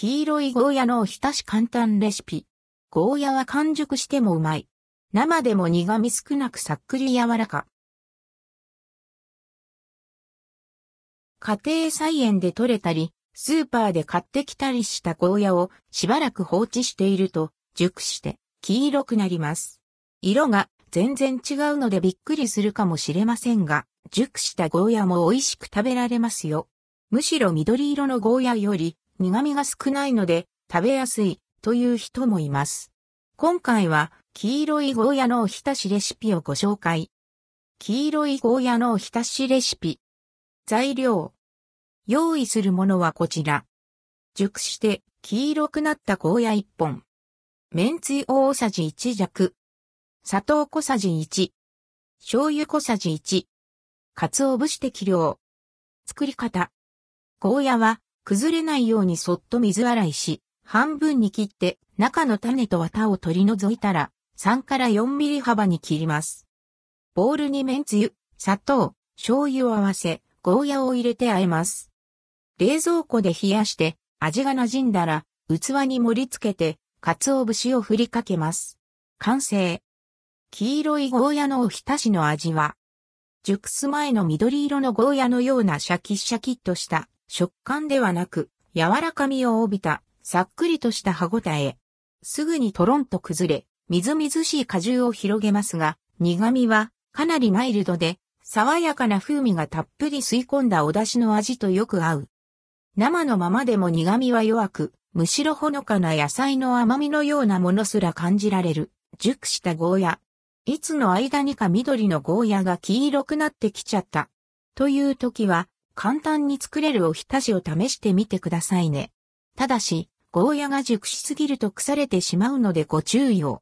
黄色いゴーヤのおひたし簡単レシピ。ゴーヤは完熟してもうまい。生でも苦味少なくさっくり柔らか。家庭菜園で採れたり、スーパーで買ってきたりしたゴーヤをしばらく放置していると熟して黄色くなります。色が全然違うのでびっくりするかもしれませんが、熟したゴーヤも美味しく食べられますよ。むしろ緑色のゴーヤより苦味が少ないので食べやすいという人もいます。今回は黄色いゴーヤのおひたしレシピをご紹介。黄色いゴーヤのおひたしレシピ。材料。用意するものはこちら。熟して黄色くなったゴーヤ1本。めんつゆ大さじ1弱。砂糖小さじ1。醤油小さじ1。鰹節適量。作り方。ゴーヤは崩れないようにそっと水洗いし、半分に切って中の種と綿を取り除いたら3から4ミリ幅に切ります。ボウルに麺つゆ、砂糖、醤油を合わせ、ゴーヤを入れて和えます。冷蔵庫で冷やして味が馴染んだら器に盛り付けて鰹節を振りかけます。完成。黄色いゴーヤのおひたしの味は、熟す前の緑色のゴーヤのようなシャキシャキっとした食感ではなく、柔らかみを帯びた、さっくりとした歯ごたえ。すぐにトロンと崩れ、みずみずしい果汁を広げますが、苦味はかなりマイルドで、爽やかな風味がたっぷり吸い込んだお出汁の味とよく合う。生のままでも苦味は弱く、むしろほのかな野菜の甘みのようなものすら感じられる。熟したゴーヤ。いつの間にか緑のゴーヤが黄色くなってきちゃった。という時は、簡単に作れるおひたしを試してみてくださいね。ただし、ゴーヤが熟しすぎると腐れてしまうのでご注意を。